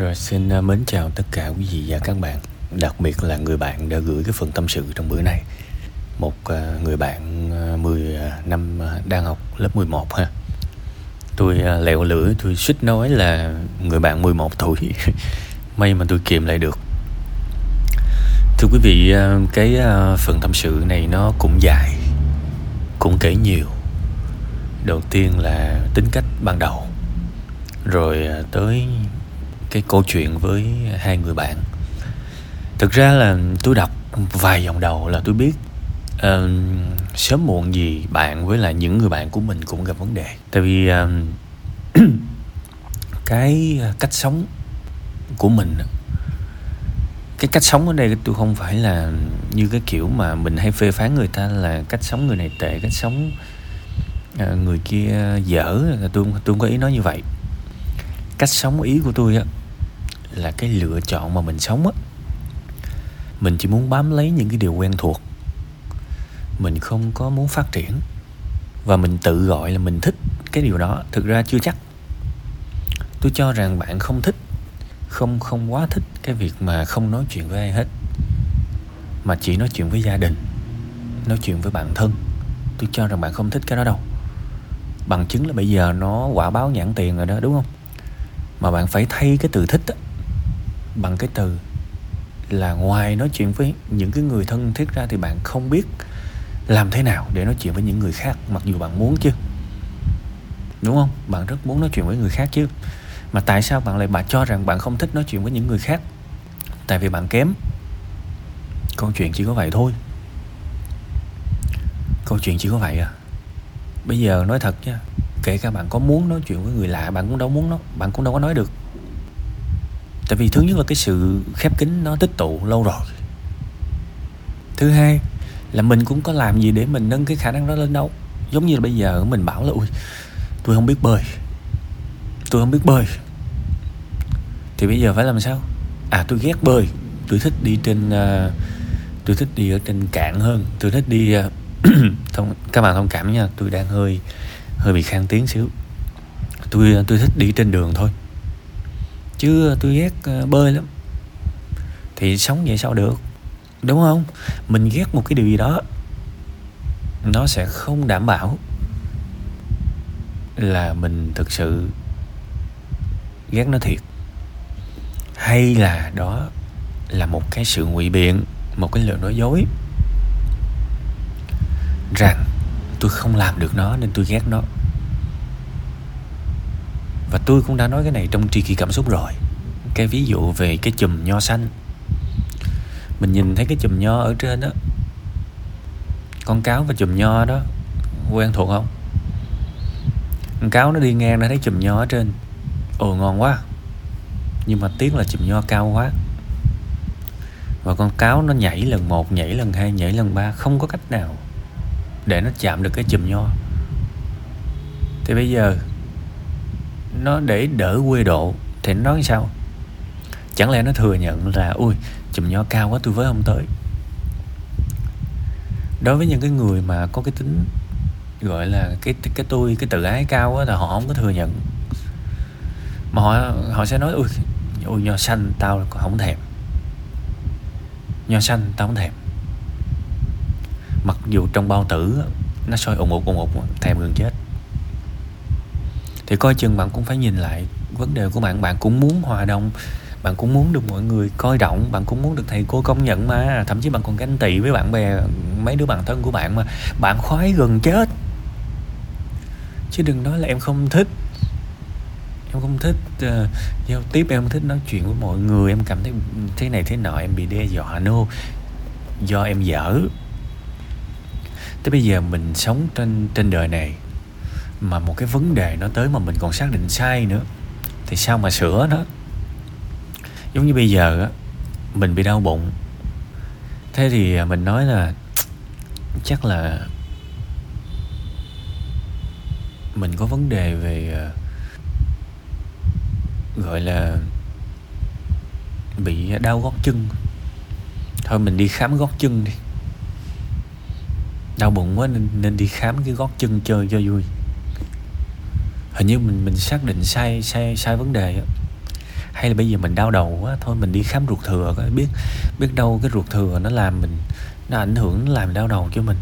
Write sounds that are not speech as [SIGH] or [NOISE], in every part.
Rồi, xin à, mến chào tất cả quý vị và các bạn. Đặc biệt là người bạn đã gửi cái phần tâm sự trong bữa nay. Một à, người bạn à, 10 năm đang học lớp 11 ha. Tôi lẹo lưỡi, tôi suýt nói là người bạn 11 tuổi. [LAUGHS] May mà tôi kiềm lại được. Thưa quý vị cái phần tâm sự này nó cũng dài, Cũng kể nhiều. Đầu tiên là tính cách ban đầu. Rồi tới cái câu chuyện với hai người bạn. Thực ra là tôi đọc vài dòng đầu là tôi biết uh, sớm muộn gì bạn với lại những người bạn của mình cũng gặp vấn đề. Tại vì uh, [CLEARS THROAT] cái cách sống của mình cái cách sống ở đây tôi không phải là như cái kiểu mà mình hay phê phán người ta là cách sống người này tệ cách sống ờ, người kia dở. Tôi tôi không có ý nói như vậy. Cách sống ý của tôi á là cái lựa chọn mà mình sống á. Mình chỉ muốn bám lấy những cái điều quen thuộc. Mình không có muốn phát triển. Và mình tự gọi là mình thích cái điều đó, thực ra chưa chắc. Tôi cho rằng bạn không thích, không không quá thích cái việc mà không nói chuyện với ai hết. Mà chỉ nói chuyện với gia đình, nói chuyện với bạn thân. Tôi cho rằng bạn không thích cái đó đâu. Bằng chứng là bây giờ nó quả báo nhãn tiền rồi đó, đúng không? Mà bạn phải thay cái từ thích á bằng cái từ là ngoài nói chuyện với những cái người thân thiết ra thì bạn không biết làm thế nào để nói chuyện với những người khác, mặc dù bạn muốn chứ. Đúng không? Bạn rất muốn nói chuyện với người khác chứ. Mà tại sao bạn lại bà cho rằng bạn không thích nói chuyện với những người khác? Tại vì bạn kém. Câu chuyện chỉ có vậy thôi. Câu chuyện chỉ có vậy à. Bây giờ nói thật nha, kể cả bạn có muốn nói chuyện với người lạ, bạn cũng đâu muốn nó, bạn cũng đâu có nói được tại vì thứ nhất là cái sự khép kín nó tích tụ lâu rồi. Thứ hai là mình cũng có làm gì để mình nâng cái khả năng đó lên đâu. Giống như là bây giờ mình bảo là ui tôi không biết bơi. Tôi không biết bơi. Thì bây giờ phải làm sao? À tôi ghét bơi. Tôi thích đi trên uh, tôi thích đi ở trên cạn hơn. Tôi thích đi uh, [CLEARS THROAT] thông các bạn thông cảm nha tôi đang hơi hơi bị khang tiếng xíu. Tôi ờ, tôi thích đi trên đường thôi chứ tôi ghét ờ, bơi lắm. Thì sống vậy sao được? Đúng không? Mình ghét một cái điều gì đó, nó sẽ không đảm bảo là mình thực sự ghét nó thiệt. Hay là đó là một cái sự ngụy biện, một cái lời nói dối rằng tôi không làm được nó nên tôi ghét nó và tôi cũng đã nói cái này trong tri kỷ cảm xúc rồi. Cái ví dụ về cái chùm nho xanh. Mình nhìn thấy cái chùm nho ở trên đó. Con cáo và chùm nho đó, quen thuộc không? Con cáo nó đi ngang nó thấy chùm nho ở trên. Ồ, ngon quá. Nhưng mà tiếc là chùm nho cao quá. Và con cáo nó nhảy lần một, nhảy lần hai, nhảy lần ba, không có cách nào để nó chạm được cái chùm nho. Thì bây giờ nó để đỡ quê độ, thì nó nói sao? Chẳng lẽ nó thừa nhận là ui chùm nho cao quá, tôi với không tới. Đối với những cái người mà có cái tính, gọi là, cái cái tôi, cái tự ái cao á, là họ không có thừa nhận. Mà họ họ sẽ nói ui ui nho xanh, tao không thèm. Nho xanh, tao không thèm. Mặc dù trong bao tử nó sôi ủng ục, ủng thèm gần chết thì coi chừng bạn cũng phải nhìn lại vấn đề của bạn. Bạn cũng muốn hòa đồng bạn cũng muốn được mọi người coi trọng bạn cũng muốn được thầy cô công nhận mà. Thậm chí bạn còn ganh tị với bạn bè mấy đứa bạn thân của bạn mà. Bạn khoái gần chết. Chứ đừng nói là em không thích. Em không thích uh, giao tiếp em không thích nói chuyện với mọi người. Em cảm thấy thế này thế nọ em bị đe dọa. Nô do em dở. Tới bây giờ mình sống trên trên đời này mà một cái vấn đề nó tới mà mình còn xác định sai nữa thì sao mà sửa nó? Giống như bây giờ á mình bị đau bụng. Thế thì à, mình nói là chắc là mình có vấn đề về à, gọi là bị đau gót chân. Thôi mình đi khám gót chân đi. Đau bụng quá nên, nên đi khám cái gót chân chơi cho vui hình như mình mình xác định sai sai sai vấn đề á. Hay là bây giờ mình đau đầu quá, thôi mình đi khám ruột thừa coi, biết biết đâu cái ruột thừa nó làm mình, nó ảnh hưởng, nó làm đau đầu cho mình.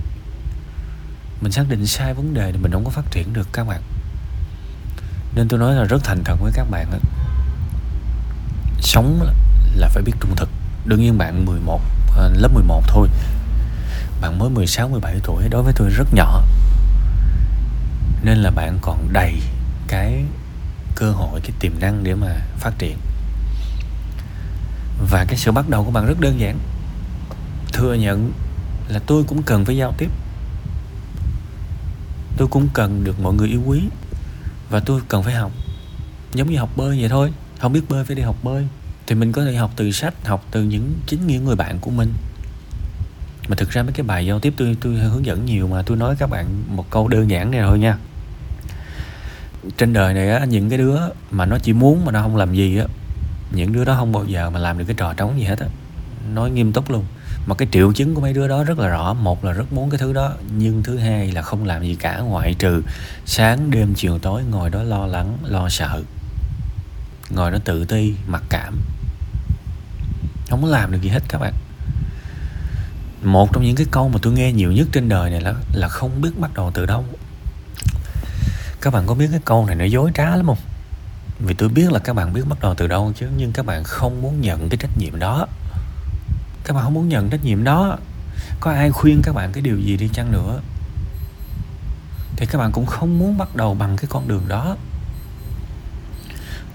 Mình xác định sai vấn đề thì mình không có phát triển được các bạn. Nên tôi nói là rất thành thật với các bạn đó. sống là phải biết trung thực. Đương nhiên bạn 11 à, lớp 11 thôi. Bạn mới 16 17 tuổi, đối với tôi rất nhỏ. Nên là bạn còn đầy cái cơ hội, cái tiềm năng để mà phát triển. Và cái sự bắt đầu của bạn rất đơn giản. Thừa nhận là tôi cũng cần phải giao tiếp. Tôi cũng cần được mọi người yêu quý. Và tôi cần phải học. Giống như học bơi vậy thôi. Không biết bơi phải đi học bơi. Thì mình có thể học từ sách, học từ những chính những người bạn của mình. Mà thực ra mấy cái bài giao tiếp tôi tôi hướng dẫn nhiều mà tôi nói các bạn một câu đơn giản này thôi nha trên đời này á, những cái đứa mà nó chỉ muốn mà nó không làm gì á, những đứa đó không bao giờ mà làm được cái trò trống gì hết á. Nói nghiêm túc luôn. Mà cái triệu chứng của mấy đứa đó rất là rõ. Một là rất muốn cái thứ đó, nhưng thứ hai là không làm gì cả, ngoại trừ sáng, đêm, chiều, tối, ngồi đó lo lắng, lo sợ. Ngồi đó tự ti, mặc cảm. Không có làm được gì hết các bạn. Một trong những cái câu mà tôi nghe nhiều nhất trên đời này là là không biết bắt đầu từ đâu các bạn có biết cái câu này nó dối trá lắm không? Vì tôi biết là các bạn biết bắt đầu từ đâu chứ, nhưng các bạn không muốn nhận cái trách nhiệm đó. Các bạn không muốn nhận trách nhiệm đó. Có ai khuyên các bạn cái điều gì đi chăng nữa? Thì các bạn cũng không muốn bắt đầu bằng cái con đường đó.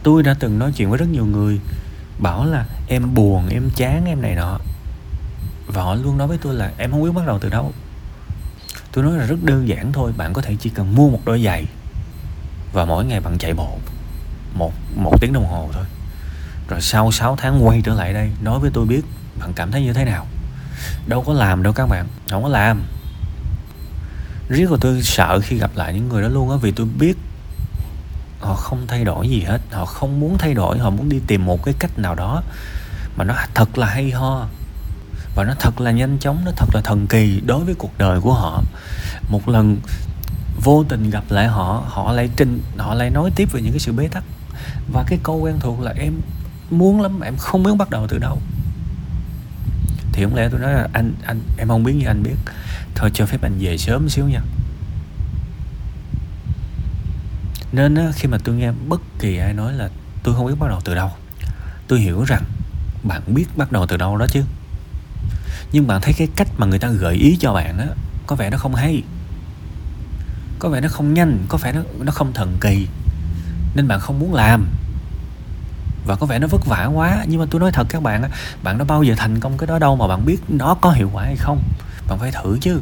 Tôi đã từng nói chuyện với rất nhiều người, bảo là em buồn, em chán em này nọ. Và họ luôn nói với tôi là em không biết bắt đầu từ đâu. Tôi nói là rất đơn giản thôi, bạn có thể chỉ cần mua một đôi giày và mỗi ngày bạn chạy bộ. Một một tiếng đồng hồ thôi. Rồi sau 6 tháng quay trở lại đây, nói với tôi biết bạn cảm thấy như thế nào. Đâu có làm đâu các bạn, không có làm. Riết của tôi sợ khi gặp lại những người đó luôn á, vì tôi biết họ không thay đổi gì hết. Họ không muốn thay đổi, họ muốn đi tìm một cái cách nào đó mà nó thật là hay ho. Và nó thật là nhanh chóng, nó thật là thần kỳ đối với cuộc đời của họ. Một lần vô tình gặp lại họ họ lại trình họ lại nói tiếp về những cái sự bế tắc. Và cái câu quen thuộc là em muốn lắm mà em không biết bắt đầu từ đâu. Thì không lẽ tôi nói là anh anh em không biết như anh biết. Thôi cho phép anh về sớm xíu nha. Nên á, khi mà tôi nghe bất kỳ ai nói là tôi không biết bắt đầu từ đâu tôi hiểu rằng bạn biết bắt đầu từ đâu đó chứ. Nhưng bạn thấy cái cách mà người ta gợi ý cho bạn á có vẻ nó không hay có vẻ nó không nhanh có vẻ nó nó không thần kỳ nên bạn không muốn làm. Và có vẻ nó vất vả quá. Nhưng mà tôi nói thật các bạn bạn đã bao giờ thành công cái đó đâu mà bạn biết nó có hiệu quả hay không. Bạn phải thử chứ.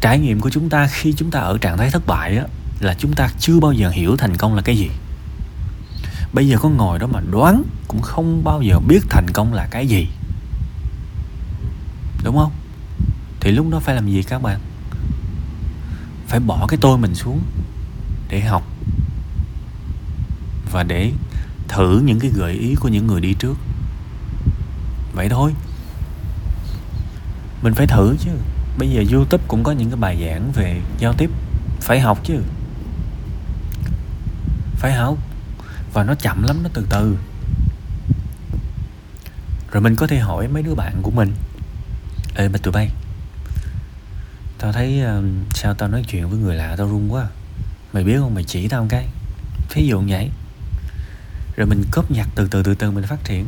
Trải nghiệm của chúng ta khi chúng ta ở trạng thái thất bại á, là chúng ta chưa bao giờ hiểu thành công là cái gì. Bây giờ có ngồi đó mà đoán cũng không bao giờ biết thành công là cái gì. Đúng không? Thì lúc đó phải làm gì các bạn? Phải bỏ cái tôi mình xuống để học và để thử những cái gợi ý của những người đi trước. Vậy thôi. Mình phải thử chứ. Bây giờ youtube cũng có những cái bài giảng về giao tiếp. Phải học chứ. Phải học. Và nó chậm lắm, nó từ từ. Rồi mình có thể hỏi mấy đứa bạn của mình. Ê mà tụi bay tao thấy uh, sao tao nói chuyện với người lạ tao run quá à. mày biết không? Mày chỉ tao một cái. Thí dụ vậy. Rồi mình cóp nhặt từ từ từ từ mình phát triển.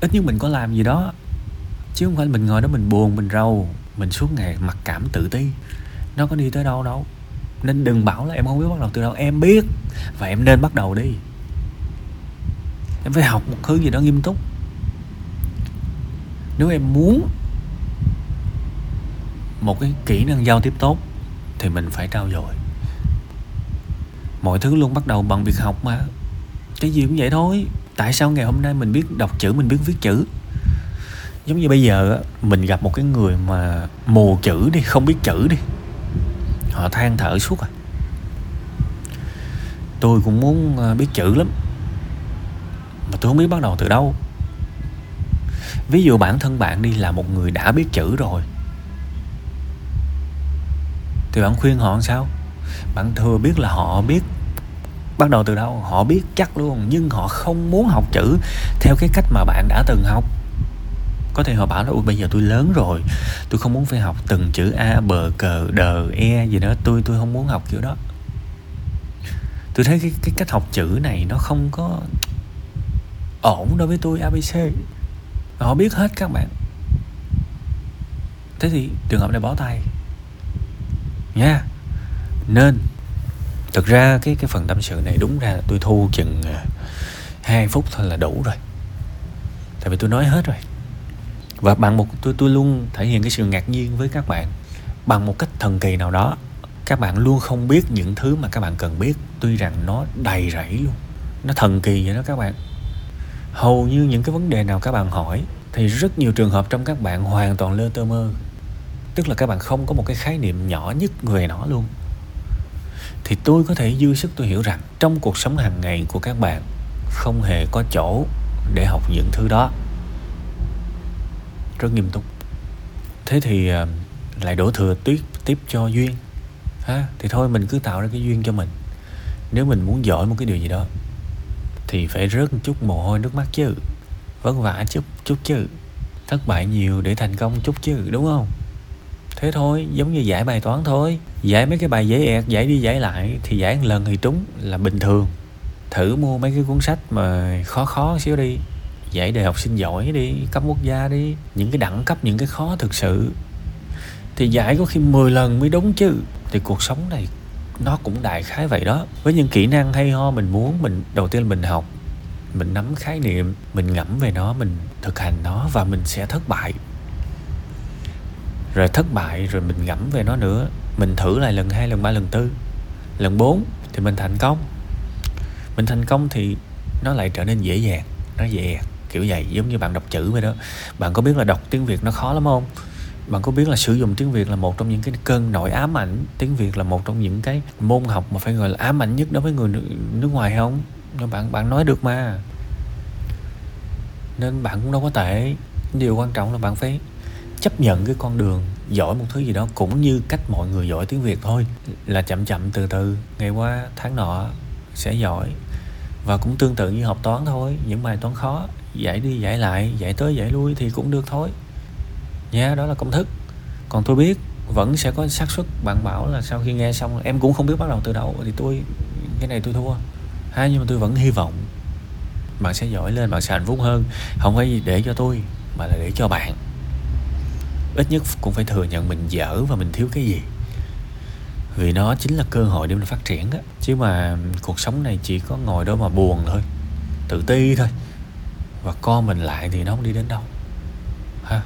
Ít nhất mình có làm gì đó. Chứ không phải mình ngồi đó mình buồn mình rầu mình suốt ngày mặc cảm tự ti. Nó có đi tới đâu đâu. Nên đừng bảo là em không biết bắt đầu từ đâu. Em biết. Và em nên bắt đầu đi. Em phải học một thứ gì đó nghiêm túc. Nếu em muốn một cái kỹ năng giao tiếp tốt thì mình phải trao dồi. Mọi thứ luôn bắt đầu bằng việc học mà. Cái gì cũng vậy thôi. Tại sao ngày hôm nay mình biết đọc chữ, mình biết viết chữ? Giống như bây giờ mình gặp một cái người mà mù chữ đi, không biết chữ đi. Họ than thở suốt à. Tôi cũng muốn à, biết chữ lắm. Mà tôi không biết bắt đầu từ đâu. Ví dụ bản thân bạn đi là một người đã biết chữ rồi thì bạn khuyên họ làm sao? Bạn thừa biết là họ biết bắt đầu từ đâu họ biết chắc luôn nhưng họ không muốn học chữ theo cái cách mà bạn đã từng học. Có thể họ bảo là ui bây giờ tôi lớn rồi tôi không muốn phải học từng chữ a bờ cờ đờ e gì đó tôi tôi không muốn học kiểu đó. Tôi thấy cái, cái cách học chữ này nó không có ổn đối với tôi abc họ biết hết các bạn. Thế thì trường hợp này bỏ tay nha. Yeah. nên thực ra cái cái phần tâm sự này đúng ra tôi thu chừng à, hai phút thôi là đủ rồi. Tại vì tôi nói hết rồi. Và bằng một, tôi tôi luôn thể hiện cái sự ngạc nhiên với các bạn. Bằng một cách thần kỳ nào đó, các bạn luôn không biết những thứ mà các bạn cần biết. Tuy rằng nó đầy rẫy luôn. Nó thần kỳ vậy đó các bạn. Hầu như những cái vấn đề nào các bạn hỏi, thì rất nhiều trường hợp trong các bạn hoàn toàn lơ tơ mơ tức là các bạn không có một cái khái niệm nhỏ nhất về nó luôn. Thì tôi có thể dư sức tôi hiểu rằng trong cuộc sống hàng ngày của các bạn không hề có chỗ để học những thứ đó. Rất nghiêm túc. Thế thì ờ, lại đổ thừa tiếp tiếp cho duyên. Ha, thì thôi mình cứ tạo ra cái duyên cho mình. Nếu mình muốn giỏi một cái điều gì đó, thì phải rớt một chút mồ hôi nước mắt chứ. Vất vả chút chút chứ. Thất bại nhiều để thành công chút chứ, đúng không? Thế thôi, giống như giải bài toán thôi. Giải mấy cái bài dễ ẹt, giải đi giải lại, thì giải một lần thì trúng là bình thường. Thử mua mấy cái cuốn sách mà khó khó xíu đi. Giải đề học sinh giỏi đi, cấp quốc gia đi. Những cái đẳng cấp, những cái khó thực sự. Thì giải có khi 10 lần mới đúng chứ. Thì cuộc sống này, nó cũng đại khái vậy đó. Với những kỹ năng hay ho mình muốn, mình, đầu tiên là mình học. Mình nắm khái niệm, mình ngẫm về nó, mình thực hành nó và mình sẽ thất bại rồi thất bại rồi mình ngẫm về nó nữa. Mình thử lại lần hai lần ba lần tư. Lần bốn thì mình thành công. Mình thành công thì nó lại trở nên dễ dàng nó dễ kiểu vậy giống như bạn đọc chữ vậy đó. Bạn có biết là đọc tiếng việt nó khó lắm không? Bạn có biết là sử dụng tiếng việt là một trong những cái cơn nội ám ảnh? Tiếng việt là một trong những cái môn học mà phải gọi là ám ảnh nhất đối với người nước, ngoài không? Nên bạn bạn nói được mà. Nên bạn cũng đâu có tệ. Điều quan trọng là bạn phải chấp nhận cái con đường giỏi một thứ gì đó, cũng như cách mọi người giỏi tiếng việt thôi, là chậm chậm từ từ, ngày qua tháng nọ sẽ giỏi. Và cũng tương tự như học toán thôi, những bài toán khó, giải đi giải lại, giải tới giải lui thì cũng được thôi. Nha đó là công thức. Còn tôi biết vẫn sẽ có xác suất, bạn bảo là sau khi nghe xong, em cũng không biết bắt đầu từ đâu, thì tôi, cái này tôi thua. Ha, nhưng mà tôi vẫn hy vọng bạn sẽ giỏi lên, bạn sẽ hạnh phúc hơn. Không phải để cho tôi, mà là để cho bạn ít nhất cũng phải thừa nhận mình dở và mình thiếu cái gì. Vì nó chính là cơ hội để mình phát triển đó chứ mà cuộc sống này chỉ có ngồi đó mà buồn thôi, tự ti thôi. Và co mình lại thì nó không đi đến đâu. Ha?